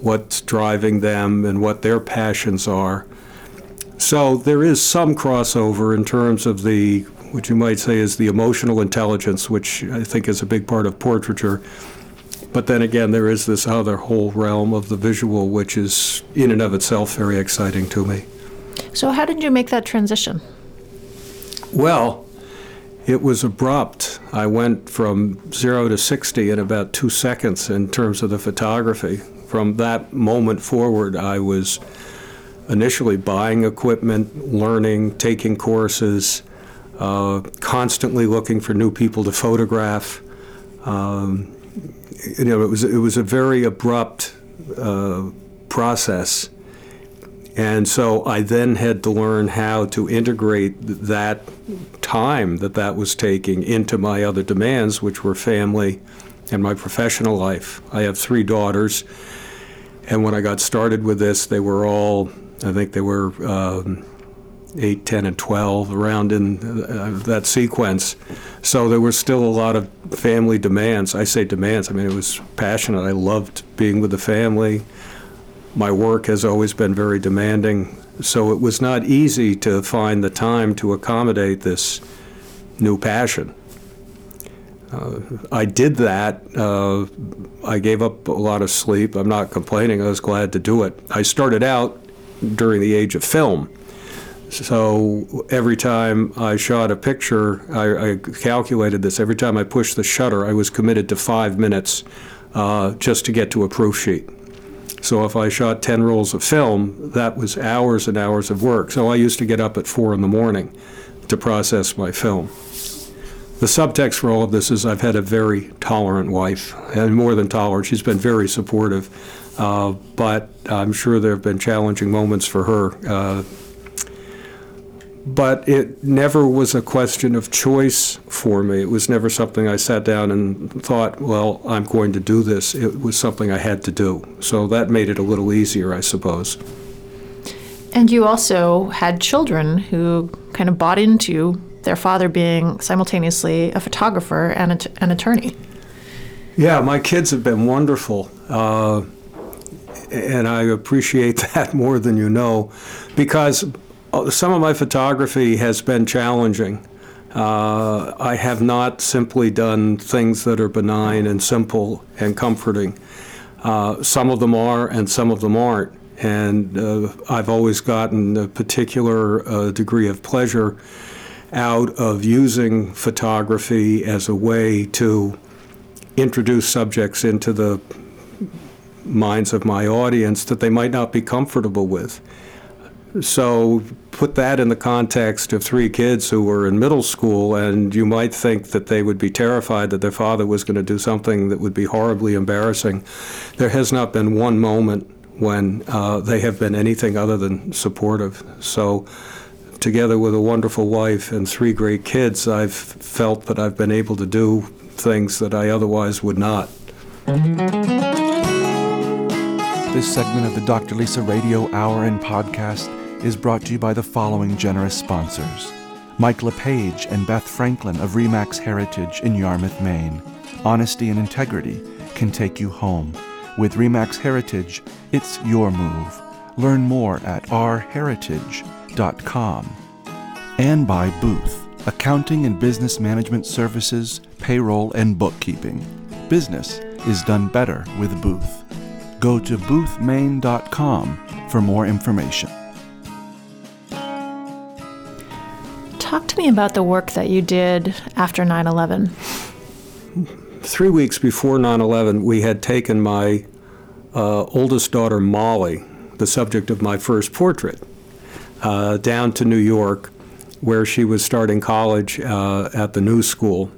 what's driving them and what their passions are. So there is some crossover in terms of the, what you might say is the emotional intelligence, which I think is a big part of portraiture. But then again, there is this other whole realm of the visual, which is in and of itself very exciting to me. So, how did you make that transition? Well, it was abrupt. I went from zero to 60 in about two seconds in terms of the photography. From that moment forward, I was initially buying equipment, learning, taking courses, uh, constantly looking for new people to photograph. Um, you know, it was it was a very abrupt uh, process, and so I then had to learn how to integrate that time that that was taking into my other demands, which were family and my professional life. I have three daughters, and when I got started with this, they were all I think they were um, 8, 10, and 12, around in uh, that sequence. So there were still a lot of family demands. I say demands, I mean, it was passionate. I loved being with the family. My work has always been very demanding. So it was not easy to find the time to accommodate this new passion. Uh, I did that. Uh, I gave up a lot of sleep. I'm not complaining. I was glad to do it. I started out during the age of film. So every time I shot a picture, I, I, calculated this. Every time I pushed the shutter, I was committed to five minutes uh, just to get to a proof sheet. So if I shot 10 rolls of film, that was hours and hours of work. So I used to get up at 4 in the morning to process my film. The subtext for all of this is I've had a very tolerant wife, and more than tolerant, she's been very supportive. Uh, but I'm sure there have been challenging moments for her. Uh, but it never was a question of choice for me. It was never something I sat down and thought, well, I'm going to do this. It was something I had to do. So that made it a little easier, I suppose. And you also had children who kind of bought into their father being simultaneously a photographer and an attorney. Yeah, my kids have been wonderful. Uh, and I appreciate that more than you know because some of my photography has been challenging. Uh, I have not simply done things that are benign and simple and comforting. Uh, some of them are, and some of them aren't. And uh, I've always gotten a particular uh, degree of pleasure out of using photography as a way to introduce subjects into the minds of my audience that they might not be comfortable with. So put that in the context of three kids who were in middle school, and you might think that they would be terrified that their father was going to do something that would be horribly embarrassing. There has not been one moment when uh, they have been anything other than supportive. So, together with a wonderful wife and three great kids, I've felt that I've been able to do things that I otherwise would not. This segment of the Dr. Lisa Radio Hour and Podcast is brought to you by the following generous sponsors Mike LePage and Beth Franklin of Remax Heritage in Yarmouth, Maine. Honesty and integrity can take you home. With Remax Heritage, it's your move. Learn more at rheritage.com. And by Booth, accounting and business management services, payroll, and bookkeeping. Business is done better with Booth. Go to boothmaine.com for more information. Talk to me about the work that you did after 9 11. Three weeks before 9 11, we had taken my uh, oldest daughter, Molly, the subject of my first portrait, uh, down to New York, where she was starting college uh, at the New School,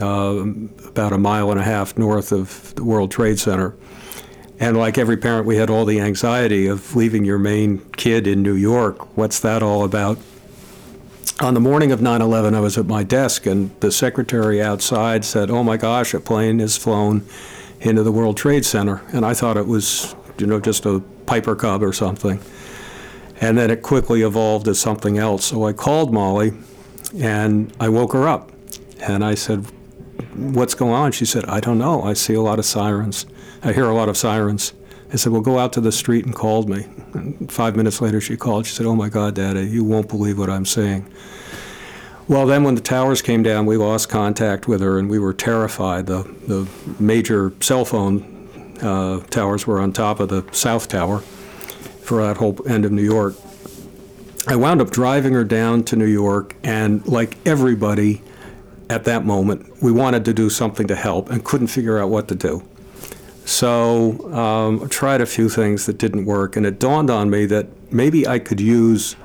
uh, about a mile and a half north of the World Trade Center. And like every parent, we had all the anxiety of leaving your Maine kid in New York. What's that all about? On the morning of 9 11, I was at my desk, and the secretary outside said, Oh my gosh, a plane has flown into the World Trade Center. And I thought it was, you know, just a Piper Cub or something. And then it quickly evolved as something else. So I called Molly and I woke her up. And I said, What's going on? She said, I don't know. I see a lot of sirens. I hear a lot of sirens. I said, Well, go out to the street and called me. And five minutes later, she called. She said, Oh my God, Daddy, you won't believe what I'm saying. Well, then when the towers came down, we lost contact with her and we were terrified. The, the major cell phone uh, towers were on top of the South Tower for that whole end of New York. I wound up driving her down to New York, and like everybody at that moment, we wanted to do something to help and couldn't figure out what to do. So um, I tried a few things that didn't work, and it dawned on me that maybe I could use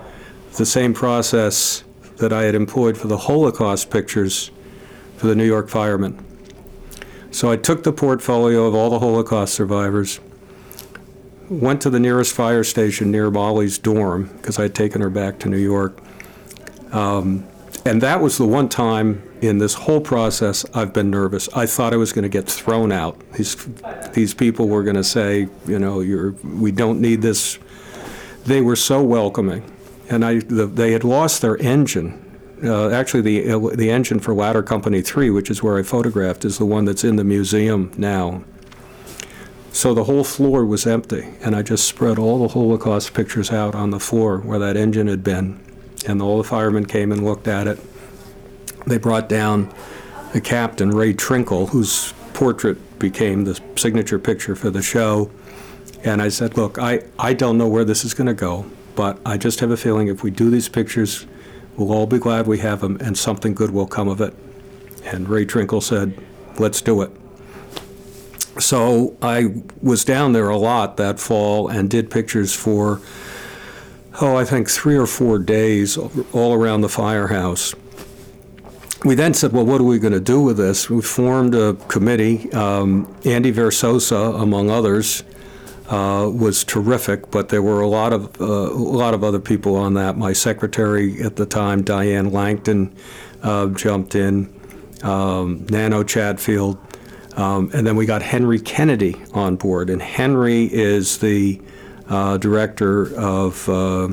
the same process that I had employed for the Holocaust pictures for the New York firemen. So I took the portfolio of all the Holocaust survivors, went to the nearest fire station near Molly's dorm because I had taken her back to New York. Um, and that was the one time in this whole process I've been nervous. I thought I was going to get thrown out. These these people were going to say, you know, you're we don't need this. They were so welcoming, and I the, they had lost their engine. Uh, actually, the the engine for Ladder Company Three, which is where I photographed, is the one that's in the museum now. So the whole floor was empty, and I just spread all the Holocaust pictures out on the floor where that engine had been and all the firemen came and looked at it. They brought down the captain, Ray Trinkle, whose portrait became the signature picture for the show. And I said, Look, I, I don't know where this is going to go, but I just have a feeling if we do these pictures, we'll all be glad we have them and something good will come of it. And Ray Trinkle said, Let's do it. So I was down there a lot that fall and did pictures for oh, I think three or four days all around the firehouse. We then said, well, what are we going to do with this? We formed a committee. Um, Andy Verzosa, among others, uh, was terrific, but there were a lot of uh, a lot of other people on that. My secretary at the time, Diane Langton, uh, jumped in. Um, Nano Chatfield, um, and then we got Henry Kennedy on board. And Henry is the uh, director of uh,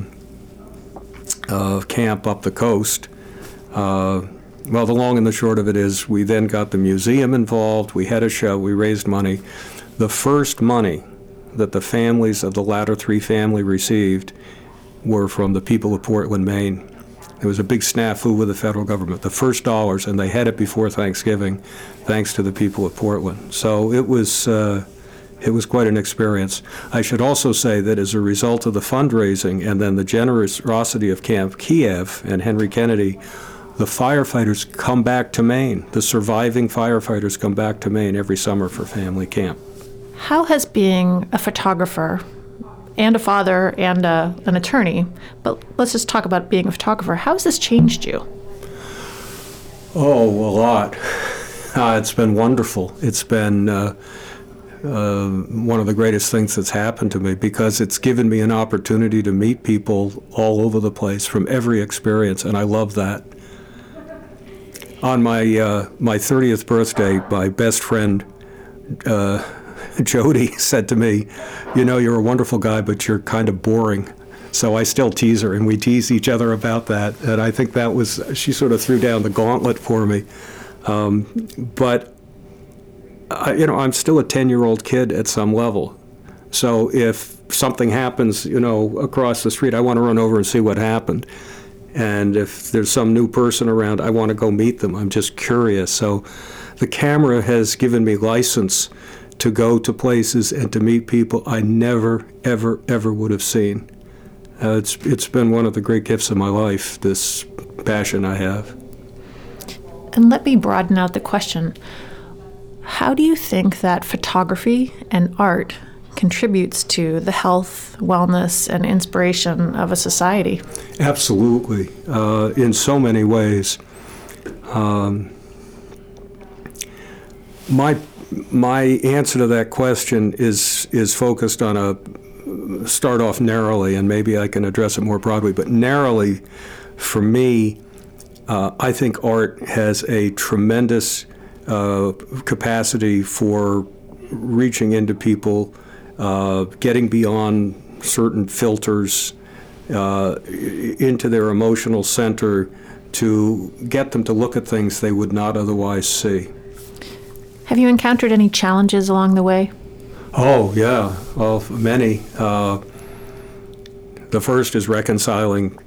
of camp up the coast. Uh, well, the long and the short of it is, we then got the museum involved. We had a show. We raised money. The first money that the families of the Ladder three family received were from the people of Portland, Maine. There was a big snafu with the federal government. The first dollars, and they had it before Thanksgiving, thanks to the people of Portland. So it was. Uh, it was quite an experience. I should also say that as a result of the fundraising and then the generosity of Camp Kieve and Henry Kennedy, the firefighters come back to Maine. The surviving firefighters come back to Maine every summer for family camp. How has being a photographer and a father and a, an attorney, but let's just talk about being a photographer, how has this changed you? Oh, a lot. Uh, it's been wonderful. It's been uh, uh, one of the greatest things that's happened to me because it's given me an opportunity to meet people all over the place from every experience, and I love that. On my uh, my 30th birthday, my best friend uh, Jody said to me, You know, you're a wonderful guy, but you're kind of boring. So I still tease her, and we tease each other about that. And I think that was, she sort of threw down the gauntlet for me. Um, but, I, you know, I'm still a 10 year old kid at some level. So if something happens, you know, across the street, I want to run over and see what happened. And if there's some new person around, I want to go meet them. I'm just curious. So the camera has given me license to go to places and to meet people I never, ever, ever would have seen. Uh, it's, it's been one of the great gifts of my life, this passion I have. And let me broaden out the question. How do you think that photography and art contributes to the health, wellness, and inspiration of a society? Absolutely, uh, in so many ways. Um, my my answer to that question is is focused on a start off narrowly, and maybe I can address it more broadly. But narrowly, for me, uh, I think art has a tremendous uh, capacity for reaching into people, uh, getting beyond certain filters uh, into their emotional center to get them to look at things they would not otherwise see. Have you encountered any challenges along the way? Oh, yeah, well, many. Uh, the first is reconciling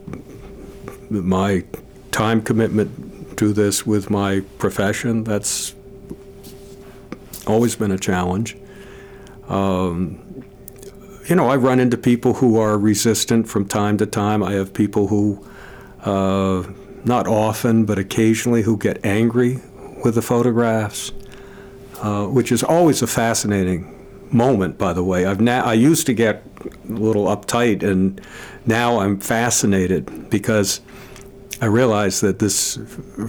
my time commitment to this with my profession. That's always been a challenge. Um, you know, I run into people who are resistant from time to time. I have people who, uh, not often, but occasionally, who get angry with the photographs. Uh, which is always a fascinating moment, by the way. I've na- I used to get a little uptight, and now I'm fascinated because I realize that this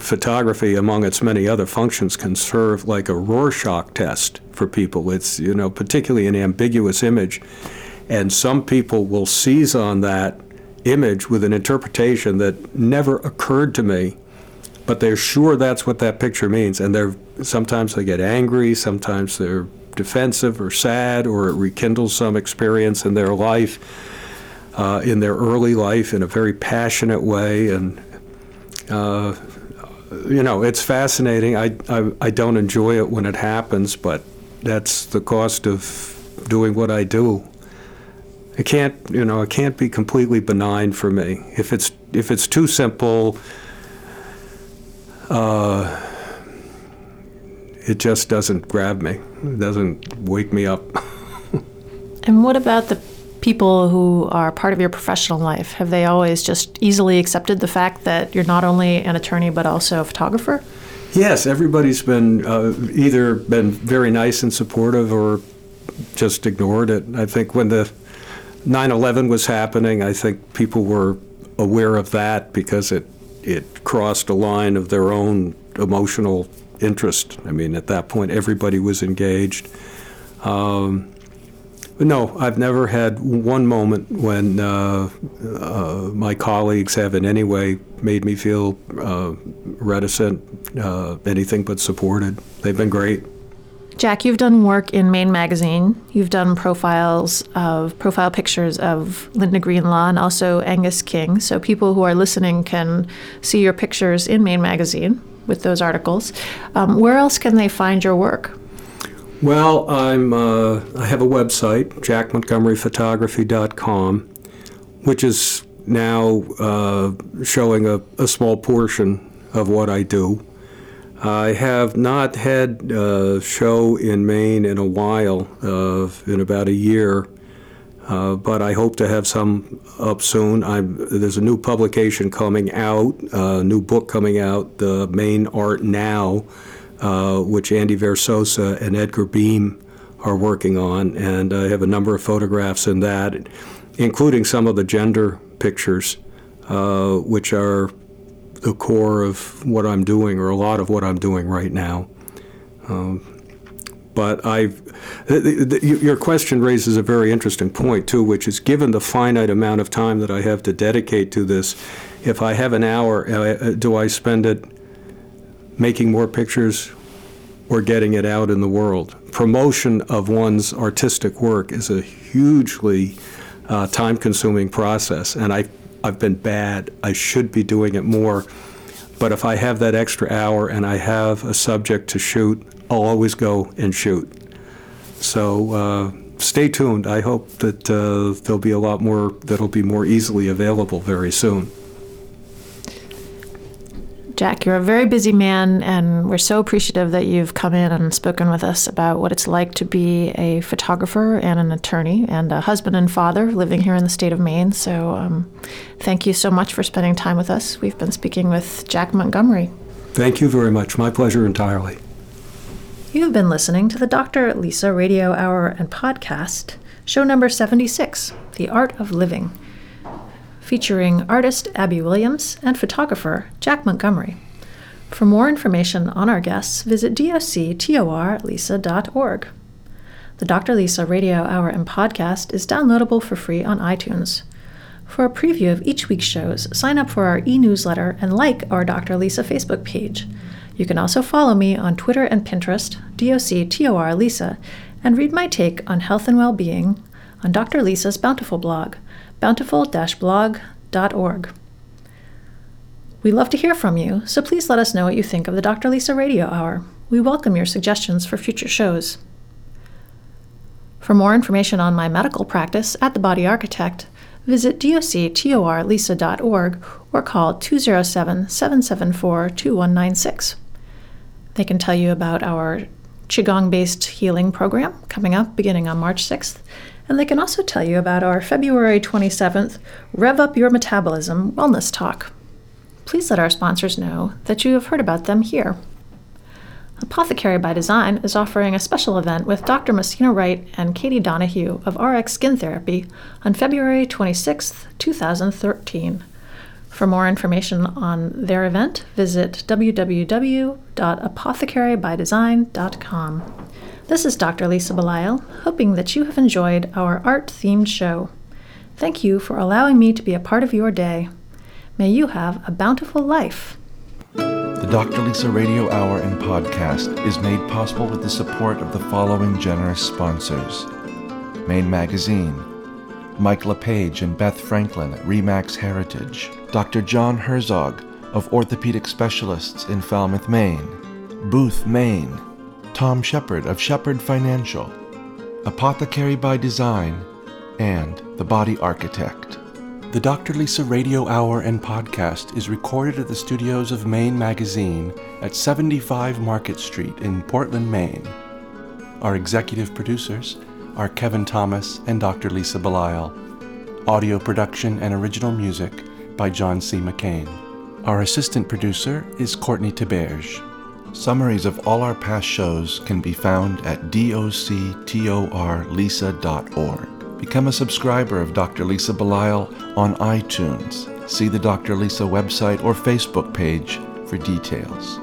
photography, among its many other functions, can serve like a Rorschach test for people. It's, you know, particularly an ambiguous image. And some people will seize on that image with an interpretation that never occurred to me but they're sure that's what that picture means, and they're sometimes they get angry, sometimes they're defensive or sad, or it rekindles some experience in their life, uh, in their early life, in a very passionate way, and uh, you know it's fascinating. I, I I don't enjoy it when it happens, but that's the cost of doing what I do. It can't, you know, it can't be completely benign for me. If it's if it's too simple, uh, it just doesn't grab me. It doesn't wake me up. and what about the people who are part of your professional life? Have they always just easily accepted the fact that you're not only an attorney but also a photographer? Yes, everybody's been uh, either been very nice and supportive or just ignored it. I think when the 9 11 was happening. I think people were aware of that because it, it crossed a line of their own emotional interest. I mean, at that point, everybody was engaged. Um, no, I've never had one moment when uh, uh, my colleagues have in any way made me feel uh, reticent, uh, anything but supported. They've been great. Jack, you've done work in Maine Magazine. You've done profiles of profile pictures of Linda Greenlaw and also Angus King. So people who are listening can see your pictures in Maine Magazine with those articles. Um, where else can they find your work? Well, I'm uh, I have a website, jackmontgomeryphotography.com, which is now uh, showing a, a, small portion of what I do. I have not had a show in Maine in a while, uh, in about a year, uh, but I hope to have some up soon. I'm, there's a new publication coming out, a new book coming out, the Maine Art Now, uh, which Andy Verzosa and Edgar Beem are working on, and I have a number of photographs in that, including some of the gender pictures, uh, which are the core of what I'm doing, or a lot of what I'm doing right now. Um, but I, your question raises a very interesting point too, which is given the finite amount of time that I have to dedicate to this, if I have an hour, uh, do I spend it making more pictures or getting it out in the world? Promotion of one's artistic work is a hugely uh, time-consuming process, and I I've been bad. I should be doing it more. But if I have that extra hour and I have a subject to shoot, I'll always go and shoot. So uh, stay tuned. I hope that uh, there'll be a lot more that'll be more easily available very soon. Jack, you're a very busy man, and we're so appreciative that you've come in and spoken with us about what it's like to be a photographer and an attorney and a husband and father living here in the state of Maine. So, um, thank you so much for spending time with us. We've been speaking with Jack Montgomery. Thank you very much. My pleasure entirely. You have been listening to the Dr. Lisa Radio Hour and Podcast, show number 76 The Art of Living featuring artist Abby Williams and photographer Jack Montgomery. For more information on our guests, visit doctorlisa.org. The Dr. Lisa Radio Hour and Podcast is downloadable for free on iTunes. For a preview of each week's shows, sign up for our e newsletter and like our Dr. Lisa Facebook page. You can also follow me on Twitter and Pinterest, doctorlisa, and read my take on health and well being on Dr. Lisa's Bountiful blog bountiful-blog.org. We love to hear from you, so please let us know what you think of the Dr. Lisa Radio Hour. We welcome your suggestions for future shows. For more information on my medical practice at The Body Architect, visit doctorlisa.org or call 207 774 2196. They can tell you about our Qigong based healing program coming up beginning on March 6th and they can also tell you about our February 27th Rev Up Your Metabolism Wellness Talk. Please let our sponsors know that you have heard about them here. Apothecary by Design is offering a special event with Dr. Messina Wright and Katie Donahue of RX Skin Therapy on February 26, 2013. For more information on their event, visit www.apothecarybydesign.com. This is Dr. Lisa Belisle, hoping that you have enjoyed our art themed show. Thank you for allowing me to be a part of your day. May you have a bountiful life. The Dr. Lisa Radio Hour and Podcast is made possible with the support of the following generous sponsors Maine Magazine, Mike LePage and Beth Franklin at Remax Heritage, Dr. John Herzog of Orthopedic Specialists in Falmouth, Maine, Booth, Maine, Tom Shepard of Shepard Financial, Apothecary by Design, and The Body Architect. The Dr. Lisa Radio Hour and Podcast is recorded at the studios of Maine Magazine at 75 Market Street in Portland, Maine. Our executive producers are Kevin Thomas and Dr. Lisa Belisle. Audio production and original music by John C. McCain. Our assistant producer is Courtney Teberge. Summaries of all our past shows can be found at doctorlisa.org Become a subscriber of Dr. Lisa Belisle on iTunes. See the Dr. Lisa website or Facebook page for details.